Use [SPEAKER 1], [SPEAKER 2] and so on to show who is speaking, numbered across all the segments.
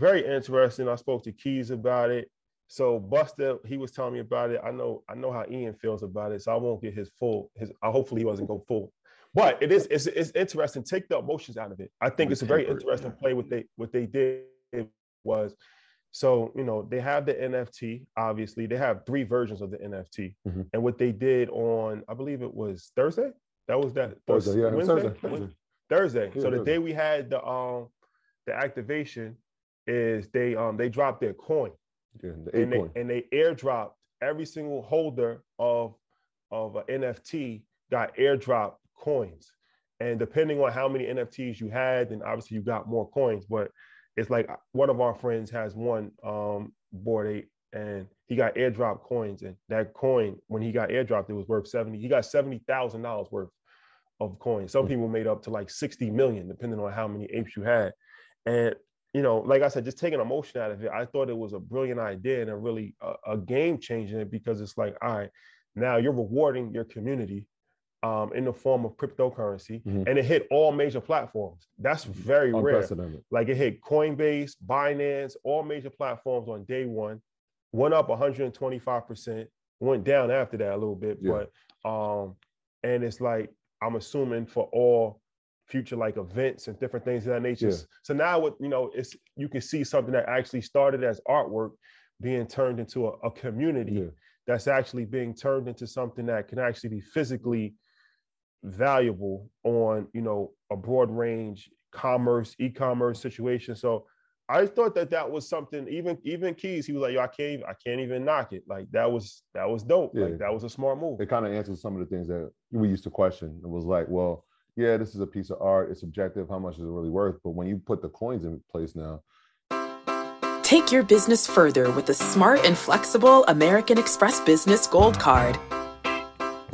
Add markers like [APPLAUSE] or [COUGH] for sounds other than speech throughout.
[SPEAKER 1] Very interesting. I spoke to Keys about it. So Buster, he was telling me about it. I know, I know how Ian feels about it, so I won't get his full. His, I hopefully he wasn't go full, but it is it's, it's interesting. Take the emotions out of it. I think it's a very interesting play. What they what they did was so, you know, they have the NFT, obviously. They have three versions of the NFT. Mm-hmm. And what they did on, I believe it was Thursday. That was that
[SPEAKER 2] Thursday, yeah,
[SPEAKER 1] Wednesday?
[SPEAKER 2] Thursday.
[SPEAKER 1] Thursday. Thursday. Yeah, so the Thursday. day we had the um the activation is they um they dropped their coin.
[SPEAKER 2] Yeah, the
[SPEAKER 1] and,
[SPEAKER 2] coin.
[SPEAKER 1] They, and they airdropped every single holder of of an NFT got airdropped coins. And depending on how many NFTs you had, then obviously you got more coins. But it's like one of our friends has one um, Bored Ape and he got airdrop coins and that coin when he got airdropped it was worth 70 he got $70,000 worth of coins some mm. people made up to like 60 million depending on how many apes you had and you know like I said just taking emotion out of it I thought it was a brilliant idea and a really a, a game changing because it's like all right now you're rewarding your community um, in the form of cryptocurrency, mm-hmm. and it hit all major platforms. That's mm-hmm. very rare. Like it hit Coinbase, Binance, all major platforms on day one. Went up 125 percent. Went down after that a little bit, yeah. but um, and it's like I'm assuming for all future like events and different things of that nature. Yeah. So now what you know, it's you can see something that actually started as artwork being turned into a, a community yeah. that's actually being turned into something that can actually be physically valuable on you know a broad range commerce e-commerce situation so i thought that that was something even even keys he was like yo i can't even, i can't even knock it like that was that was dope yeah. like that was a smart move
[SPEAKER 2] it kind of answers some of the things that we used to question it was like well yeah this is a piece of art it's subjective how much is it really worth but when you put the coins in place now
[SPEAKER 3] take your business further with the smart and flexible american express business gold card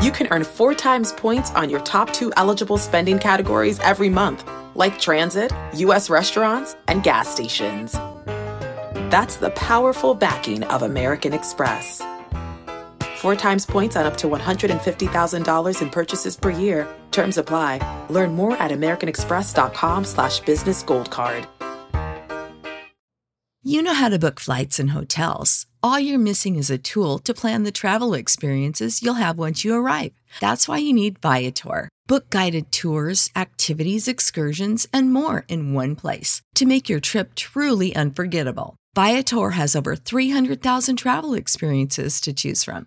[SPEAKER 3] you can earn four times points on your top two eligible spending categories every month, like transit, U.S. restaurants, and gas stations. That's the powerful backing of American Express. Four times points on up to $150,000 in purchases per year. Terms apply. Learn more at americanexpress.com slash business gold card.
[SPEAKER 4] You know how to book flights and hotels. All you're missing is a tool to plan the travel experiences you'll have once you arrive. That's why you need Viator. Book guided tours, activities, excursions, and more in one place to make your trip truly unforgettable. Viator has over 300,000 travel experiences to choose from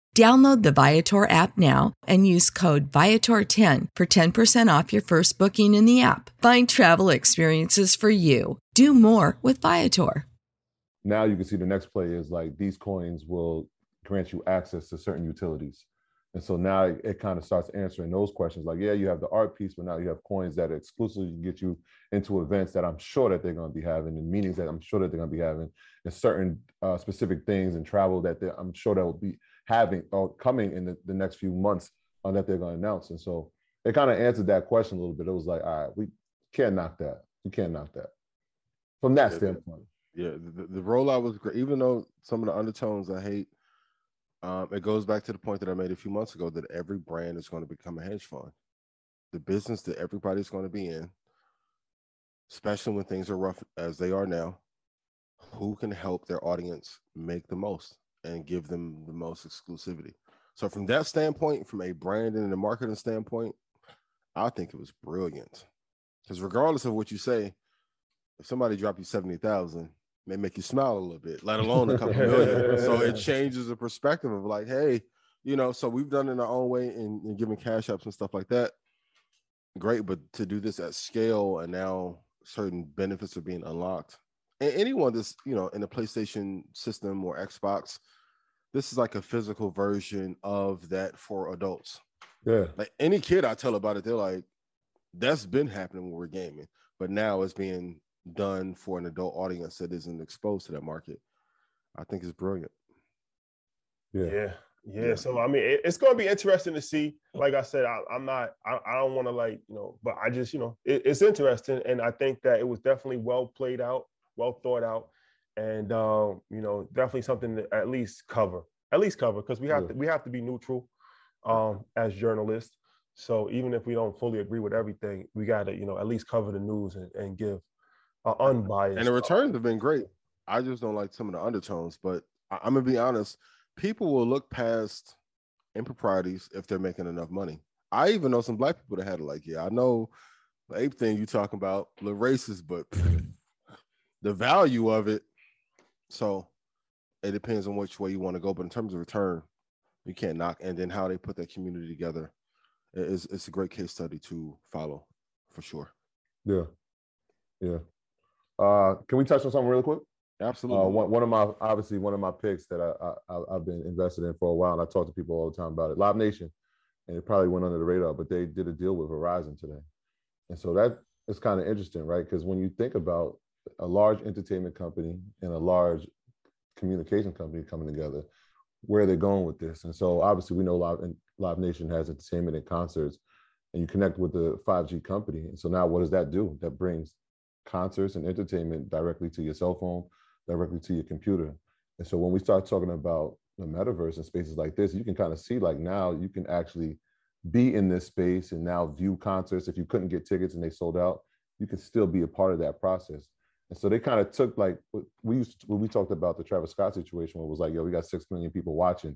[SPEAKER 4] Download the Viator app now and use code Viator10 for 10% off your first booking in the app. Find travel experiences for you. Do more with Viator.
[SPEAKER 2] Now you can see the next play is like these coins will grant you access to certain utilities. And so now it, kind of starts answering those questions like, yeah, you have the art piece, but now you have coins that exclusively get you into events that I'm sure that they're going to be having and meetings that I'm sure that they're going to be having and certain uh, specific things and travel that I'm sure that will be having or coming in the, the next few months on that they're going to announce. And so it kind of answered that question a little bit. It was like, all right, we can't knock that. You can't knock that from that
[SPEAKER 5] yeah,
[SPEAKER 2] standpoint.
[SPEAKER 5] Yeah, the, the rollout was great. Even though some of the undertones I hate, um, it goes back to the point that I made a few months ago that every brand is going to become a hedge fund. The business that everybody's going to be in, especially when things are rough as they are now, who can help their audience make the most? And give them the most exclusivity. So from that standpoint, from a branding and a marketing standpoint, I think it was brilliant. Because regardless of what you say, if somebody drop you 70,000, may make you smile a little bit, let alone a couple million. [LAUGHS] so it changes the perspective of like, hey, you know, so we've done it in our own way and, and giving cash ups and stuff like that. Great, but to do this at scale and now certain benefits are being unlocked. And anyone that's you know in the PlayStation system or Xbox, this is like a physical version of that for adults.
[SPEAKER 2] Yeah.
[SPEAKER 5] Like any kid I tell about it, they're like, that's been happening when we're gaming, but now it's being done for an adult audience that isn't exposed to that market. I think it's brilliant.
[SPEAKER 1] Yeah. Yeah. Yeah, so I mean, it, it's going to be interesting to see. Like I said, I, am not, I, I don't want to like, you know, but I just, you know, it, it's interesting, and I think that it was definitely well played out, well thought out, and um, you know, definitely something to at least cover, at least cover, because we have yeah. to, we have to be neutral, um, as journalists. So even if we don't fully agree with everything, we got to, you know, at least cover the news and, and give uh, unbiased.
[SPEAKER 5] And the returns have been great. I just don't like some of the undertones, but I, I'm gonna be honest people will look past improprieties if they're making enough money. I even know some black people that had it like, yeah, I know the ape thing you talking about, the racist, but the value of it. So it depends on which way you want to go. But in terms of return, you can't knock. And then how they put that community together is it's a great case study to follow for sure.
[SPEAKER 2] Yeah. Yeah. Uh, can we touch on something really quick?
[SPEAKER 5] Absolutely. Uh,
[SPEAKER 2] one, one of my obviously one of my picks that I, I have been invested in for a while, and I talk to people all the time about it. Live Nation, and it probably went under the radar, but they did a deal with Verizon today, and so that is kind of interesting, right? Because when you think about a large entertainment company and a large communication company coming together, where are they going with this? And so obviously we know Live Live Nation has entertainment and concerts, and you connect with the 5G company, and so now what does that do? That brings concerts and entertainment directly to your cell phone directly to your computer. And so when we start talking about the metaverse and spaces like this, you can kind of see like now you can actually be in this space and now view concerts. If you couldn't get tickets and they sold out, you can still be a part of that process. And so they kind of took like we used to, when we talked about the Travis Scott situation, where it was like, yo, we got six million people watching,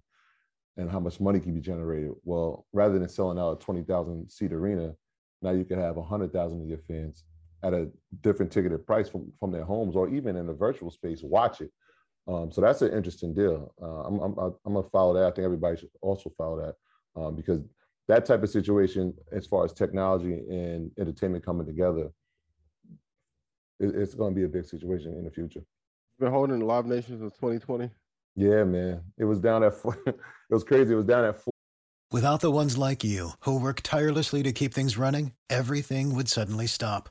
[SPEAKER 2] and how much money can be generated. Well, rather than selling out a twenty thousand seat arena, now you can have a hundred thousand of your fans at a different ticketed price from, from their homes or even in a virtual space watch it. Um, so that's an interesting deal. Uh, I'm, I'm, I'm gonna follow that. I think everybody should also follow that um, because that type of situation, as far as technology and entertainment coming together, it, it's going to be a big situation in the future.
[SPEAKER 5] Been holding the Live Nations in 2020.
[SPEAKER 2] Yeah, man, it was down at four. [LAUGHS] it was crazy. It was down at four.
[SPEAKER 6] Without the ones like you who work tirelessly to keep things running, everything would suddenly stop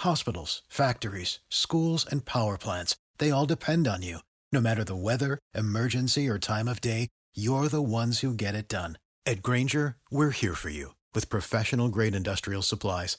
[SPEAKER 6] Hospitals, factories, schools, and power plants, they all depend on you. No matter the weather, emergency, or time of day, you're the ones who get it done. At Grainger, we're here for you with professional grade industrial supplies.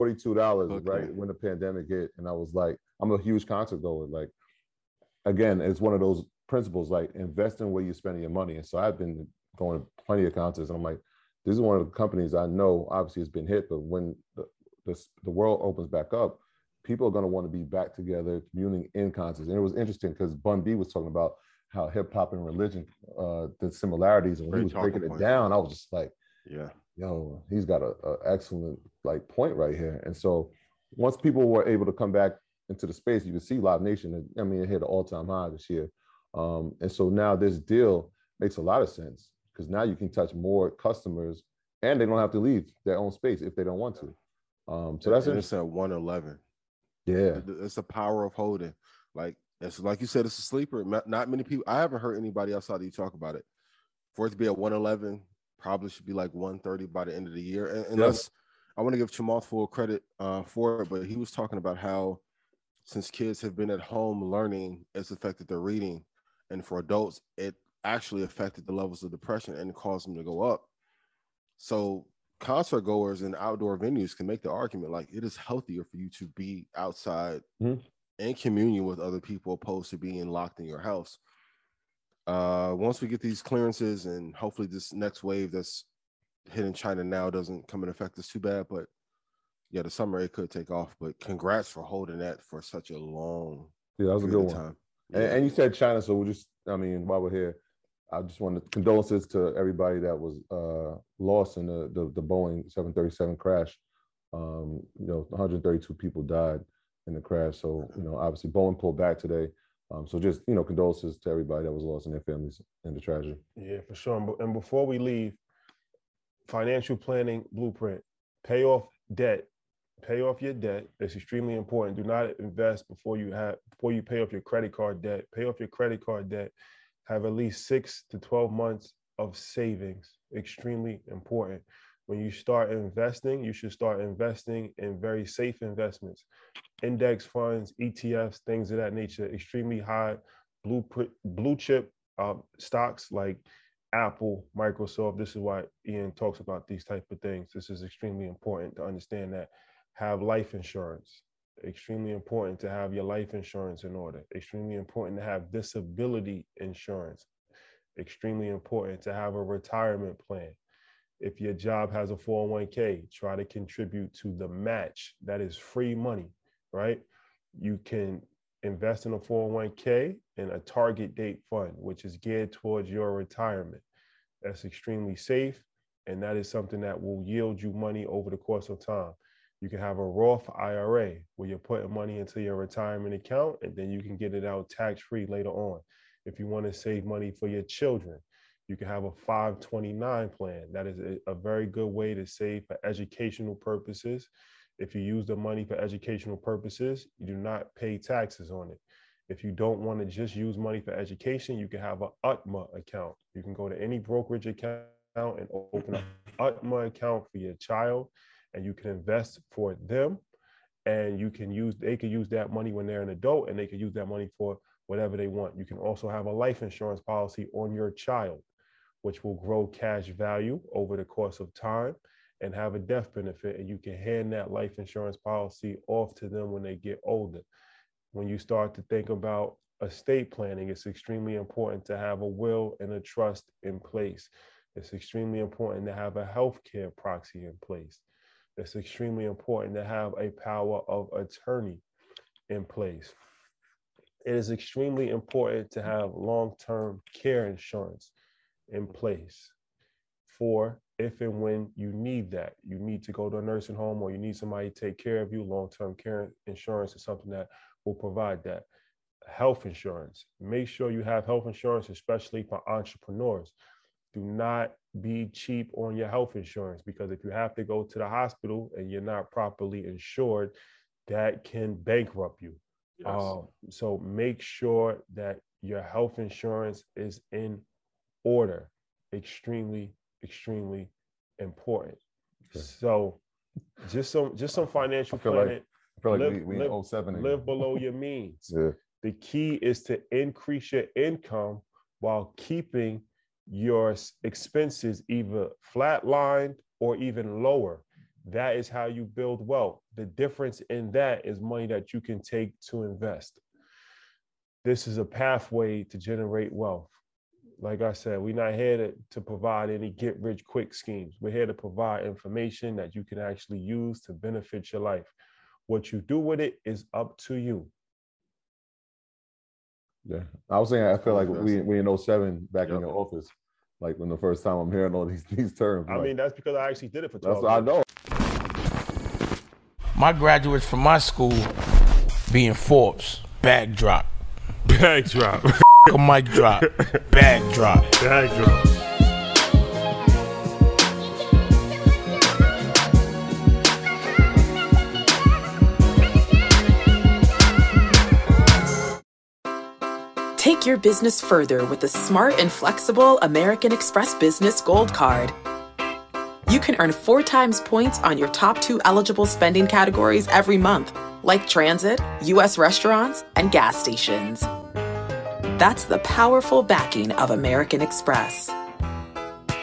[SPEAKER 2] $42, okay. right, when the pandemic hit. And I was like, I'm a huge concert goer. Like, again, it's one of those principles like invest in where you're spending your money. And so I've been going to plenty of concerts, and I'm like, this is one of the companies I know obviously has been hit, but when the, the, the world opens back up, people are going to want to be back together, communing in concerts. And it was interesting because Bun B was talking about how hip hop and religion, uh, the similarities, and when he was breaking it down, I was just like,
[SPEAKER 5] yeah,
[SPEAKER 2] yo, he's got a, a excellent like point right here. And so once people were able to come back into the space, you can see Live Nation. I mean, it hit an all-time high this year, um, and so now this deal makes a lot of sense because now you can touch more customers, and they don't have to leave their own space if they don't want to. Um, so that's
[SPEAKER 5] and it's at 111.
[SPEAKER 2] Yeah,
[SPEAKER 5] It's the power of holding. Like it's like you said, it's a sleeper. Not, not many people. I haven't heard anybody outside of you talk about it. For it to be at 111, probably should be like 130 by the end of the year. And, unless I want to give Chamath full credit uh, for it, but he was talking about how since kids have been at home learning, it's affected their reading, and for adults, it actually affected the levels of depression and caused them to go up. So concert goers and outdoor venues can make the argument like it is healthier for you to be outside
[SPEAKER 2] Mhm.
[SPEAKER 5] in communion with other people opposed to being locked in your house. Uh, once we get these clearances and hopefully this next wave that's hitting China now doesn't come and affect us too bad, but yeah, the summer it could take off. But congrats for holding that for such a long
[SPEAKER 2] yeah, that was a good one.
[SPEAKER 5] time.
[SPEAKER 2] And,
[SPEAKER 5] Yeah.
[SPEAKER 2] and you said China, so we'll just, I mean, while we're here, I just want to condolences to everybody that was uh, lost in the, the the Boeing 737 crash. Um, you know, 132 people died in the crash. So you know, obviously Boeing pulled back today. Um, so just you know, condolences to everybody that was lost and their families in the tragedy.
[SPEAKER 1] Yeah, for sure. And before we leave, financial planning blueprint, pay off debt, pay off your debt. It's extremely important. Do not invest before you have before you pay off your credit card debt. Pay off your credit card debt. Have at least six to 12 months of savings. Extremely important. When you start investing, you should start investing in very safe investments, index funds, ETFs, things of that nature. Extremely high blue blue chip um, stocks like Apple, Microsoft. This is why Ian talks about these type of things. This is extremely important to understand that. Have life insurance. Extremely important to have your life insurance in order. Extremely important to have disability insurance. Extremely important to have a retirement plan. If your job has a 401k, try to contribute to the match. That is free money, right? You can invest in a 401k and a target date fund, which is geared towards your retirement. That's extremely safe. And that is something that will yield you money over the course of time. You can have a Roth IRA where you're putting money into your retirement account and then you can get it out tax free later on. If you want to save money for your children, you can have a 529 plan. That is a, a very good way to save for educational purposes. If you use the money for educational purposes, you do not pay taxes on it. If you don't want to just use money for education, you can have an UTMA account. You can go to any brokerage account and open an [LAUGHS] UTMA account for your child, and you can invest for them. And you can use they can use that money when they're an adult, and they can use that money for whatever they want. You can also have a life insurance policy on your child, which will grow cash value over the course of time and have a death benefit. And you can hand that life insurance policy off to them when they get older. When you start to think about estate planning, it's extremely important to have a will and a trust in place. It's extremely important to have a healthcare proxy in place. It's extremely important to have a power of attorney in place. It is extremely important to have long term care insurance in place for if and when you need that. You need to go to a nursing home or you need somebody to take care of you. Long term care insurance is something that will provide that. Health insurance. Make sure you have health insurance, especially for entrepreneurs. Do not be cheap on your health insurance because if you have to go to the hospital and you're not properly insured, that can bankrupt you. Um, so make sure that your health insurance is in order. Extremely, extremely important.
[SPEAKER 2] Okay.
[SPEAKER 1] So just some just some financial
[SPEAKER 2] I feel like
[SPEAKER 1] planning.
[SPEAKER 2] I feel like
[SPEAKER 1] Live-
[SPEAKER 2] we, we
[SPEAKER 1] live-
[SPEAKER 2] 07
[SPEAKER 1] live below [LAUGHS] your means.
[SPEAKER 2] Yeah.
[SPEAKER 1] The key is to increase your income while keeping your expenses either flatlined or even lower. That is how you build wealth. The difference in that is money that you can take to invest. This is a pathway to generate wealth. Like I said, we're not here to, to provide any get rich quick schemes. We're here to provide information that you can actually use to benefit your life. What you do with it is up to you.
[SPEAKER 2] Yeah. I was saying I feel like we we in 07 back in
[SPEAKER 5] Yep.
[SPEAKER 2] your office. Like when the first time I'm hearing all these [LAUGHS] these terms.
[SPEAKER 1] I
[SPEAKER 2] like,
[SPEAKER 1] mean, that's because I actually did it for 12
[SPEAKER 2] that's what I know.
[SPEAKER 7] My graduates from my school being Forbes,
[SPEAKER 1] backdrop. drop. [LAUGHS]
[SPEAKER 7] a mic drop. Bag drop.
[SPEAKER 1] Bag drop.
[SPEAKER 3] Take your business further with the smart and flexible American Express Business Gold Card. You can earn four times points on your top two eligible spending categories every month, like transit, U.S. restaurants, and gas stations. That's the powerful backing of American Express.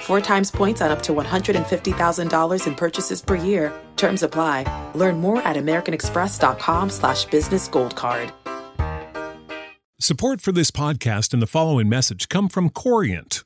[SPEAKER 3] Four times points on up to $150,000 in purchases per year. Terms apply. Learn more at americanexpress.com slash business gold card.
[SPEAKER 8] Support for this podcast and the following message come from Corient.